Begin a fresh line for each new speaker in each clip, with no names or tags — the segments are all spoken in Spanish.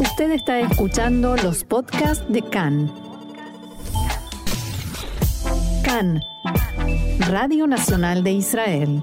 Usted está escuchando los podcasts de CAN. CAN, Radio Nacional de Israel.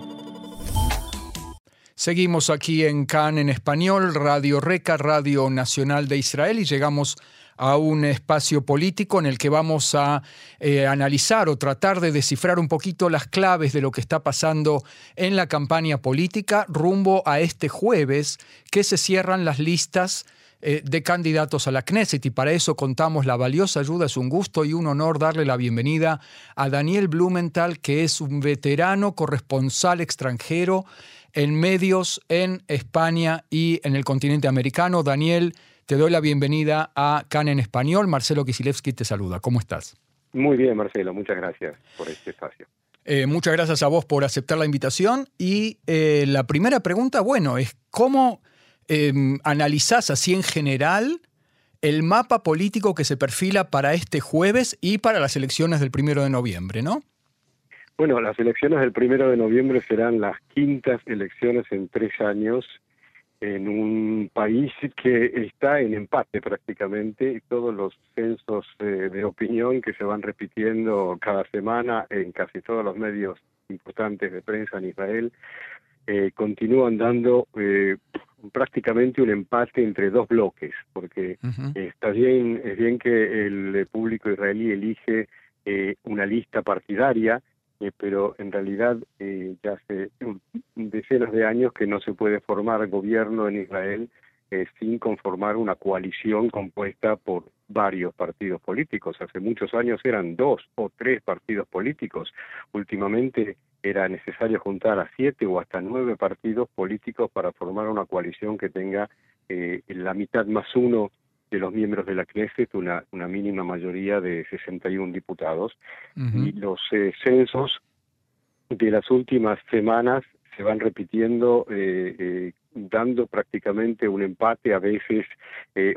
Seguimos aquí en CAN en español, Radio Reca, Radio Nacional de Israel, y llegamos a un espacio político en el que vamos a eh, analizar o tratar de descifrar un poquito las claves de lo que está pasando en la campaña política rumbo a este jueves que se cierran las listas eh, de candidatos a la Knesset y para eso contamos la valiosa ayuda. Es un gusto y un honor darle la bienvenida a Daniel Blumenthal, que es un veterano corresponsal extranjero en medios en España y en el continente americano. Daniel, te doy la bienvenida a CAN en español. Marcelo Kisilevsky te saluda. ¿Cómo estás?
Muy bien, Marcelo. Muchas gracias por este espacio.
Eh, muchas gracias a vos por aceptar la invitación. Y eh, la primera pregunta, bueno, es cómo em, analizás así en general el mapa político que se perfila para este jueves y para las elecciones del primero de noviembre, ¿no?
Bueno, las elecciones del primero de noviembre serán las quintas elecciones en tres años en un país que está en empate prácticamente todos los censos eh, de opinión que se van repitiendo cada semana en casi todos los medios importantes de prensa en Israel eh, continúan dando eh, prácticamente un empate entre dos bloques porque está bien es bien que el público israelí elige una lista partidaria eh, pero en realidad eh, ya hace decenas de años que no se puede formar gobierno en Israel eh, sin conformar una coalición compuesta por varios partidos políticos. Hace muchos años eran dos o tres partidos políticos. Últimamente era necesario juntar a siete o hasta nueve partidos políticos para formar una coalición que tenga la mitad más uno de los miembros de la Knesset, una, una mínima mayoría de 61 diputados, y los eh, censos de las últimas semanas se van repitiendo, eh, eh, dando prácticamente un empate, a veces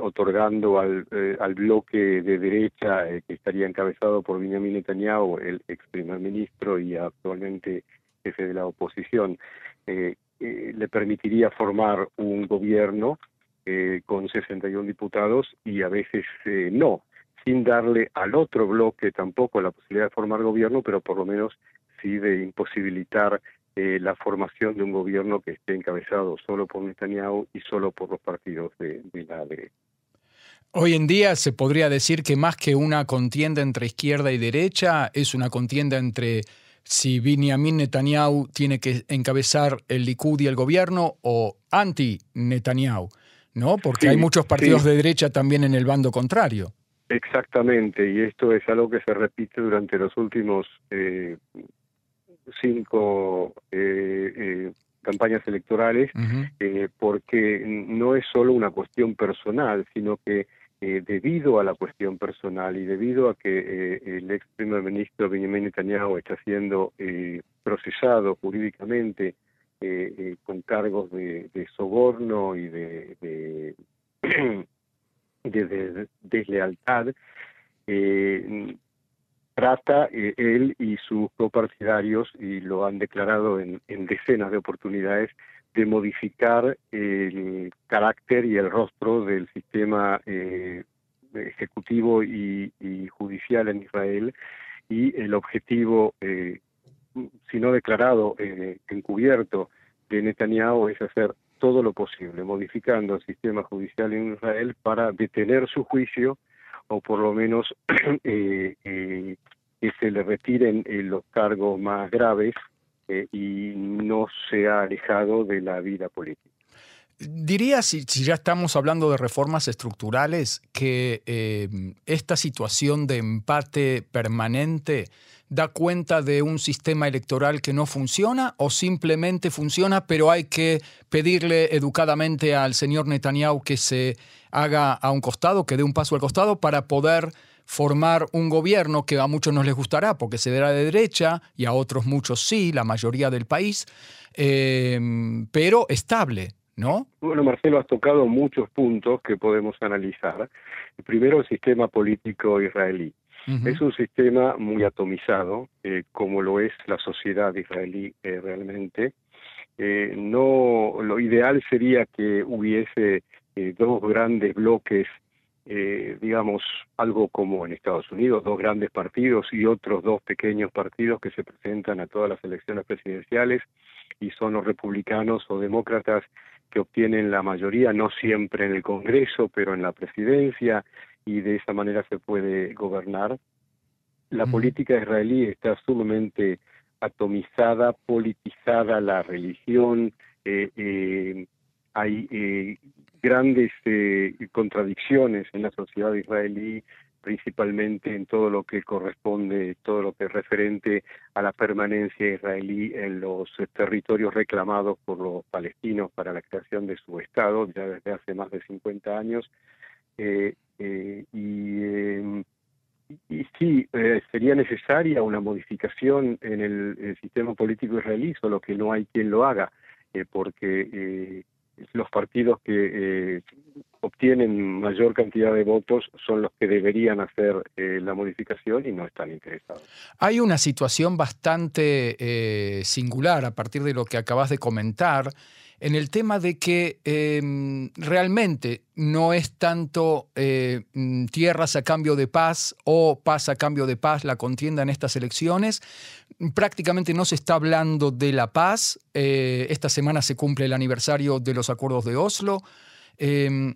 otorgando al, al bloque de derecha que estaría encabezado por Benjamin Netanyahu, el ex primer ministro y actualmente jefe de la oposición, le permitiría formar un gobierno eh, con 61 diputados y a veces eh, no, sin darle al otro bloque tampoco la posibilidad de formar gobierno, pero por lo menos sí de imposibilitar eh, la formación de un gobierno que esté encabezado solo por Netanyahu y solo por los partidos de, la derecha.
Hoy en día se podría decir que más que una contienda entre izquierda y derecha, es una contienda entre si Benjamin Netanyahu tiene que encabezar el Likud y el gobierno o anti-Netanyahu. ¿no? Porque hay muchos partidos de derecha también en el bando contrario.
Exactamente, y esto es algo que se repite durante los últimos eh, cinco eh, eh, campañas electorales, porque no es solo una cuestión personal, sino que debido a la cuestión personal y debido a que el ex primer ministro Benjamin Netanyahu está siendo procesado jurídicamente eh, eh, con cargos de, soborno y de, de, deslealtad, eh, trata él y sus copartidarios, y lo han declarado en, decenas de oportunidades, de modificar el carácter y el rostro del sistema ejecutivo y, judicial en Israel. Y el objetivo si no declarado, eh, encubierto de Netanyahu es hacer todo lo posible, modificando el sistema judicial en Israel para detener su juicio o por lo menos eh, eh, que se le retiren los cargos más graves y no se ha alejado de la vida política.
Diría, si, ya estamos hablando de reformas estructurales, que esta situación de empate permanente da cuenta de un sistema electoral que no funciona o simplemente funciona, pero hay que pedirle educadamente al señor Netanyahu que se haga a un costado, que dé un paso al costado para poder formar un gobierno que a muchos no les gustará porque se verá de derecha y a otros muchos sí, la mayoría del país, em, pero estable, ¿no?
Bueno, Marcelo, has tocado muchos puntos que podemos analizar. Primero, el sistema político israelí. Es un sistema muy atomizado, eh, como lo es la sociedad israelí eh, realmente. Eh, no, lo ideal sería que hubiese dos grandes bloques eh, digamos, algo como en Estados Unidos, dos grandes partidos y otros dos pequeños partidos que se presentan a todas las elecciones presidenciales y son los republicanos o demócratas que obtienen la mayoría, no siempre en el Congreso, pero en la presidencia y de esa manera se puede gobernar. La política israelí está sumamente atomizada, politizada, la religión, eh, eh, hay eh, grandes eh, contradicciones en la sociedad israelí, principalmente en todo lo que corresponde, todo lo que es referente a la permanencia israelí en los territorios reclamados por los palestinos para la creación de su Estado, ya desde hace más de 50 años. Eh, eh, y, em, sí, sería necesaria una modificación en el, sistema político israelí, solo que no hay quien lo haga, porque los partidos que eh, obtienen mayor cantidad de votos son los que deberían hacer eh, la modificación y no están interesados.
Hay una situación bastante eh, singular a partir de lo que acabas de comentar en el tema de que em, realmente no es tanto eh, mm, tierras a cambio de paz o paz a cambio de paz la contienda en estas elecciones. Prácticamente no se está hablando de la paz. Eh, esta semana se cumple el aniversario de los acuerdos de Oslo. Em,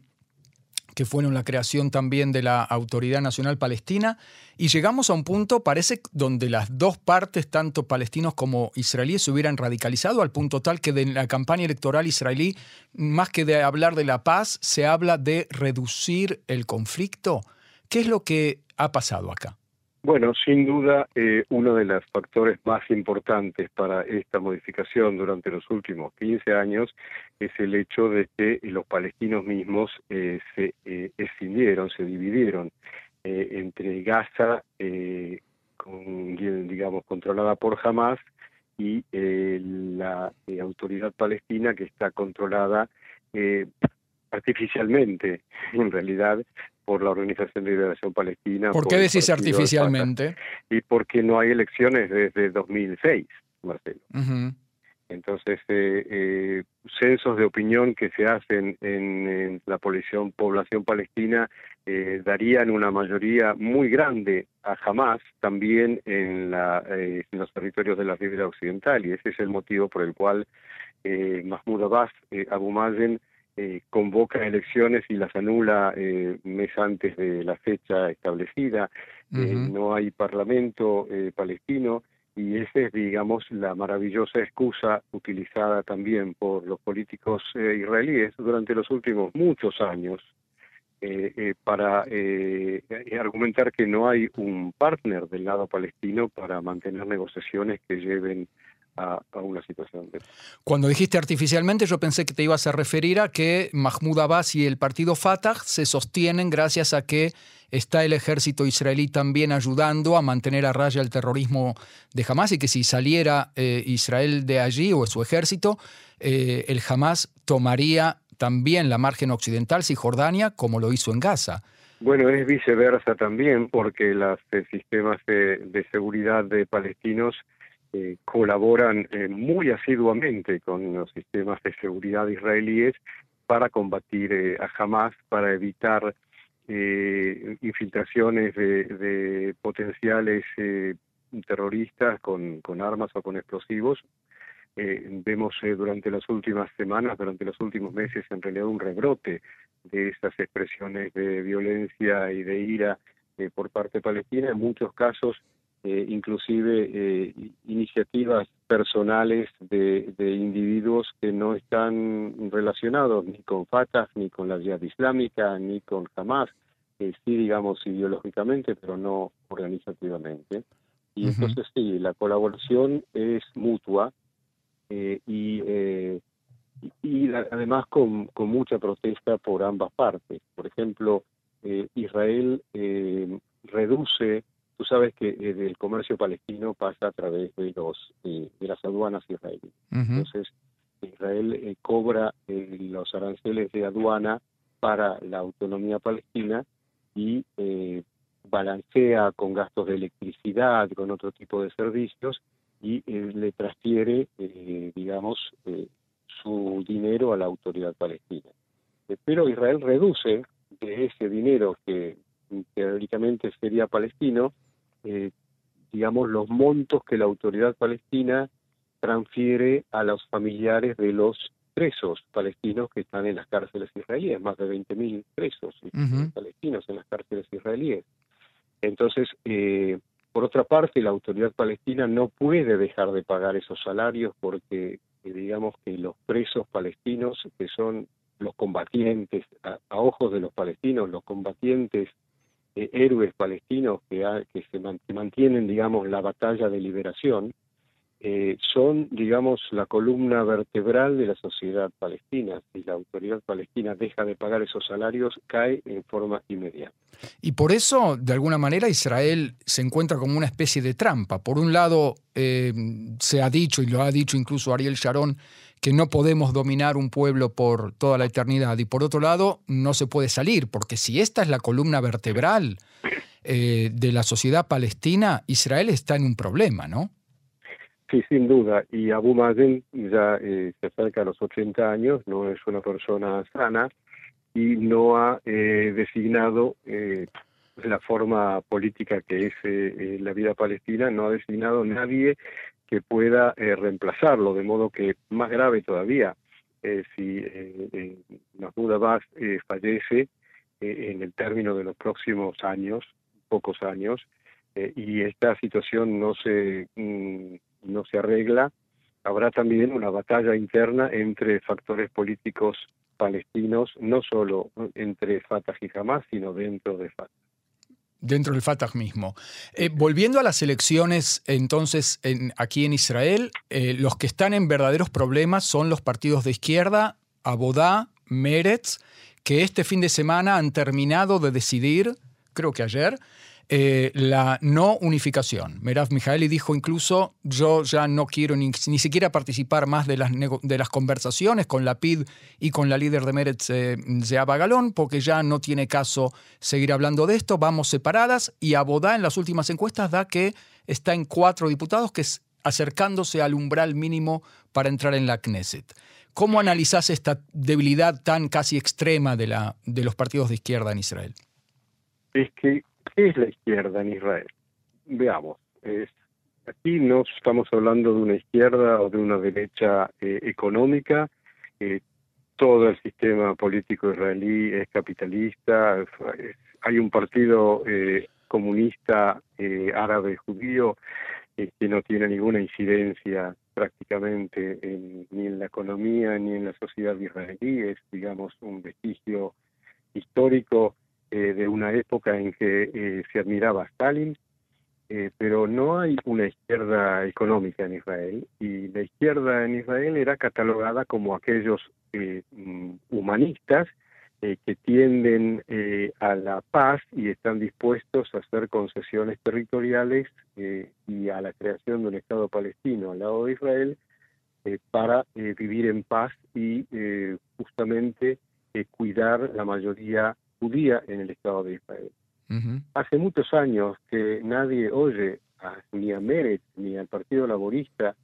que fueron la creación también de la Autoridad Nacional Palestina, y llegamos a un punto, parece, donde las dos partes, tanto palestinos como israelíes, se hubieran radicalizado al punto tal que de la campaña electoral israelí, más que de hablar de la paz, se habla de reducir el conflicto. ¿Qué es lo que ha pasado acá?
Bueno, sin duda, eh, uno de los factores más importantes para esta modificación durante los últimos 15 años es el hecho de que los palestinos mismos eh, se eh, escindieron, se dividieron eh, entre Gaza, con, digamos, controlada por Hamas, y la autoridad palestina que está controlada artificialmente, en realidad, por la Organización de Liberación Palestina.
¿Por, qué decís artificialmente?
Y porque no hay elecciones desde 2006, Marcelo. Entonces, eh, eh, censos de opinión que se hacen en, la población, población palestina eh, darían una mayoría muy grande a Hamas también en, la, en los territorios de la Ribera Occidental y ese es el motivo por el cual Mahmoud Abbas, Abu Mazen, eh, convoca elecciones y las anula eh, mes antes de la fecha establecida, eh, no hay parlamento palestino y esa es, digamos, la maravillosa excusa utilizada también por los políticos israelíes durante los últimos muchos años para argumentar que no hay un partner del lado palestino para mantener negociaciones que lleven a, una situación de...
Cuando dijiste artificialmente, yo pensé que te ibas a referir a que Mahmoud Abbas y el partido Fatah se sostienen gracias a que está el ejército israelí también ayudando a mantener a raya el terrorismo de Hamas y que si saliera eh, Israel de allí o su ejército, eh, el Hamas tomaría también la margen occidental, Cisjordania, como lo hizo en Gaza.
Bueno, es viceversa también porque los eh, sistemas de seguridad de palestinos eh, colaboran eh, muy asiduamente con los sistemas de seguridad israelíes para combatir eh, a Hamas, para evitar infiltraciones de, potenciales terroristas con, con, armas o con explosivos. vemos durante las últimas semanas, durante los últimos meses, en realidad un rebrote de estas expresiones de violencia y de ira por parte palestina. En muchos casos eh, inclusive eh, iniciativas personales de, individuos que no están relacionados ni con Fatah, ni con la Jihad Islámica, ni con Hamas, sí, digamos, ideológicamente, pero no organizativamente. Y entonces sí, la colaboración es mutua eh, y, y, además con, con mucha protesta por ambas partes. Por ejemplo, Israel reduce Tú sabes que eh, el comercio palestino pasa a través de los eh, de las aduanas israelíes. Entonces, Israel eh, cobra los aranceles de aduana para la autonomía palestina y balancea con gastos de electricidad, con otro tipo de servicios y le transfiere, digamos, su dinero a la autoridad palestina. pero Israel reduce de ese dinero que teóricamente sería palestino, eh, digamos, los montos que la autoridad palestina transfiere a los familiares de los presos palestinos que están en las cárceles israelíes, más de 20.000 presos palestinos en las cárceles israelíes. Entonces, eh, por otra parte, la autoridad palestina no puede dejar de pagar esos salarios porque, eh, digamos que los presos palestinos, que son los combatientes, a, ojos de los palestinos, los combatientes eh, héroes palestinos que, que se mantienen, digamos, la batalla de liberación, eh, son, digamos, la columna vertebral de la sociedad palestina. Si la autoridad palestina deja de pagar esos salarios, cae en forma inmediata.
Y por eso, de alguna manera, Israel se encuentra como una especie de trampa. Por un lado, eh, se ha dicho, y lo ha dicho incluso Ariel Sharon, que no podemos dominar un pueblo por toda la eternidad. Y por otro lado, no se puede salir, porque si esta es la columna vertebral eh, de la sociedad palestina, Israel está en un problema, ¿no?
Sí, sin duda. Y Abu Mazen ya eh, se acerca a los 80 años, no es una persona sana y no ha eh, designado eh, la forma política que es la vida palestina, no ha designado nadie que pueda reemplazarlo, de modo que más grave todavía, si Mahmoud Abbas fallece en el término de los próximos años, pocos años, y esta situación no se mm, no se arregla, habrá también una batalla interna entre factores políticos palestinos, no solo entre Fatah y Hamas, sino dentro de Fatah.
Dentro del Fatah mismo. Eh, volviendo a las elecciones, entonces, en, aquí en Israel, eh, los que están en verdaderos problemas son los partidos de izquierda, Abodá, Meretz, que este fin de semana han terminado de decidir, creo que ayer, eh, la no unificación. Merav Mijaeli dijo incluso, yo ya no quiero ni, siquiera participar más de las, de las conversaciones con la PID y con la líder de Meretz, eh, Galón, porque ya no tiene caso seguir hablando de esto, vamos separadas, y Abodá en las últimas encuestas da que está en cuatro diputados, que es acercándose al umbral mínimo para entrar en la Knesset. ¿Cómo analizás esta debilidad tan casi extrema de, la, de los partidos de izquierda en Israel?
Es que ¿Qué es la izquierda en Israel? Veamos, aquí no estamos hablando de una izquierda o de una derecha eh, económica, eh, todo el sistema político israelí es capitalista, hay un partido eh, comunista árabe judío que no tiene ninguna incidencia prácticamente ni en la economía ni en la sociedad israelí, es digamos un vestigio histórico eh, de una época en que eh, se admiraba a Stalin, eh, pero no hay una izquierda económica en Israel y la izquierda en Israel era catalogada como aquellos mm, humanistas que tienden a la paz y están dispuestos a hacer concesiones territoriales y a la creación de un Estado palestino al lado de Israel para vivir en paz y justamente cuidar la mayoría judía en el Estado de Israel. Hace muchos años que nadie oye ni a Meretz ni al Partido Laborista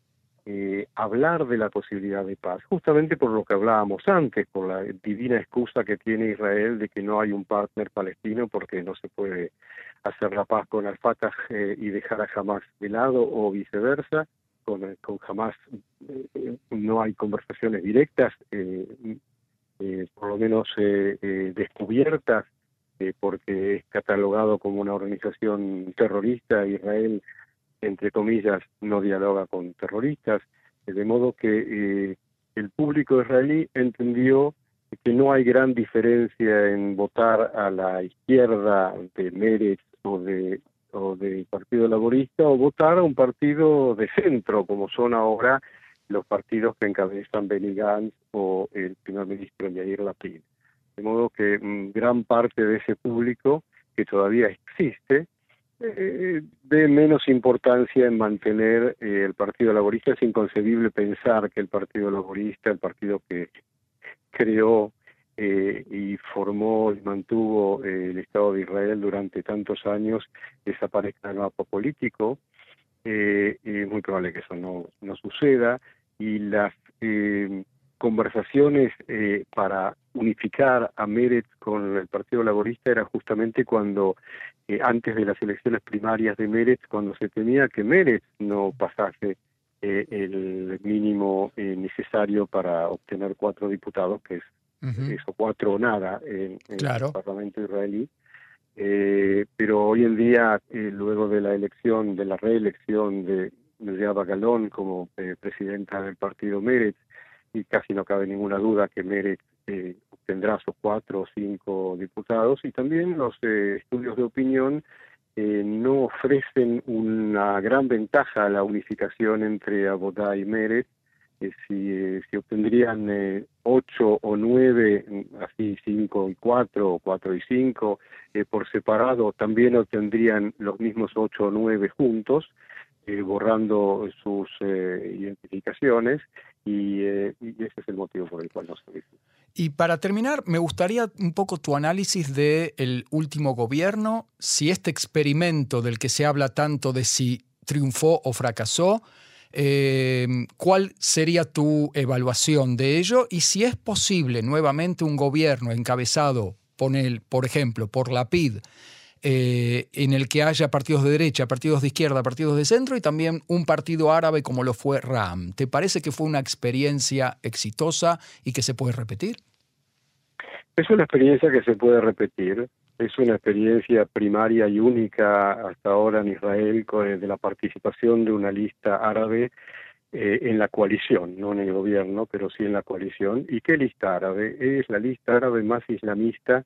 eh, hablar de la posibilidad de paz, justamente por lo que hablábamos antes, por la divina excusa que tiene Israel de que no hay un partner palestino porque no se puede hacer la paz con Al-Fatah eh, y dejar a Hamas de lado o viceversa, con, con Hamas eh, no hay conversaciones directas, eh, por lo menos eh, eh, descubiertas, porque es catalogado como una organización terrorista. Israel, entre comillas, no dialoga con terroristas, de modo que el público israelí entendió que no hay gran diferencia en votar a la izquierda de Meretz o de o del Partido Laborista o votar a un partido de centro como son ahora los partidos que encabezan Benny Gantz o el primer ministro Yair Lapid. De modo que mm, gran parte de ese público que todavía existe eh, menos importancia en mantener eh, el Partido Laborista. Es inconcebible pensar que el Partido Laborista, el partido que creó eh, y formó y mantuvo el Estado de Israel durante tantos años, desaparezca el mapa político eh, es muy probable que eso no, no suceda. Y las eh, conversaciones para unificar a Meretz con el Partido Laborista era justamente cuando, antes de las elecciones primarias de Meretz, cuando se temía que Meretz no pasase el mínimo necesario para obtener cuatro diputados, que es eso, cuatro o nada en, el Parlamento israelí. Eh, pero hoy en día, eh, luego de la elección, de la reelección de Miriam Galón como eh, presidenta del partido Meretz, y casi no cabe ninguna duda que Meretz obtendrá sus cuatro o cinco diputados, y también los estudios de opinión no ofrecen una gran ventaja a la unificación entre Abodá y Meretz, si, si obtendrían ocho o nueve, así cinco y cuatro, o cuatro y cinco, eh, por separado, también obtendrían los mismos ocho o nueve juntos, eh, borrando sus eh, identificaciones, y, ese es el motivo por el cual no se
Y para terminar, me gustaría un poco tu análisis del último gobierno, si este experimento del que se habla tanto de si triunfó o fracasó, eh, ¿Cuál sería tu evaluación de ello? Y si es posible nuevamente un gobierno encabezado, por ejemplo, por la PID, eh, en el que haya partidos de derecha, partidos de izquierda, partidos de centro y también un partido árabe como lo fue RAM. ¿Te parece que fue una experiencia exitosa y que se puede repetir?
Es una experiencia que se puede repetir es una experiencia primaria y única hasta ahora en Israel de la participación de una lista árabe eh, en la coalición, no en el gobierno, pero sí en la coalición. ¿Y qué lista árabe? Es la lista árabe más islamista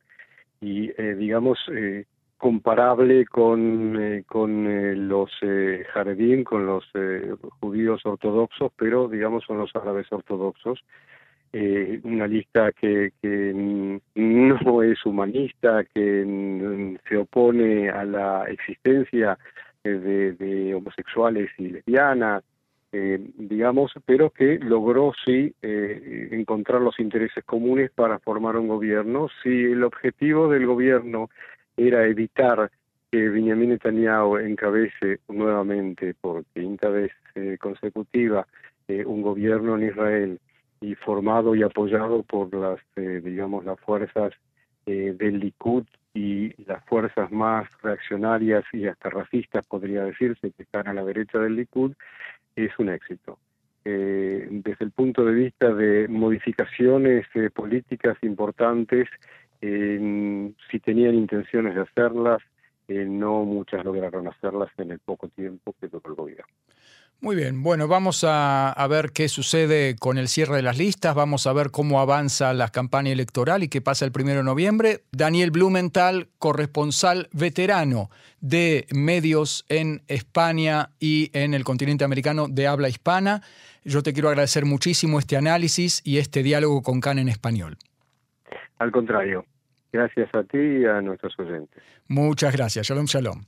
y, eh, digamos, eh, comparable con, con los jardín, con los judíos ortodoxos, pero, digamos, son los árabes ortodoxos eh, una lista que, que no es humanista, que se opone a la existencia eh, de, homosexuales y lesbianas, eh, digamos, pero que logró sí eh, encontrar los intereses comunes para formar un gobierno. Si el objetivo del gobierno era evitar que Benjamin Netanyahu encabece nuevamente por quinta vez consecutiva un gobierno en Israel y formado y apoyado por las, eh, digamos, las fuerzas eh, del Likud y las fuerzas más reaccionarias y hasta racistas, podría decirse, que están a la derecha del Likud, es un éxito. Eh, desde el punto de vista de modificaciones políticas importantes, si tenían intenciones de hacerlas, no muchas lograron hacerlas en el poco tiempo que duró el gobierno.
Muy bien, bueno, vamos a, ver qué sucede con el cierre de las listas, vamos a ver cómo avanza la campaña electoral y qué pasa el primero de noviembre. Daniel Blumenthal, corresponsal veterano de medios en España y en el continente americano de habla hispana. Yo te quiero agradecer muchísimo este análisis y este diálogo con CAN en español.
Al contrario, gracias a ti y a nuestros oyentes.
Muchas gracias. Shalom, shalom.